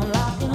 unlock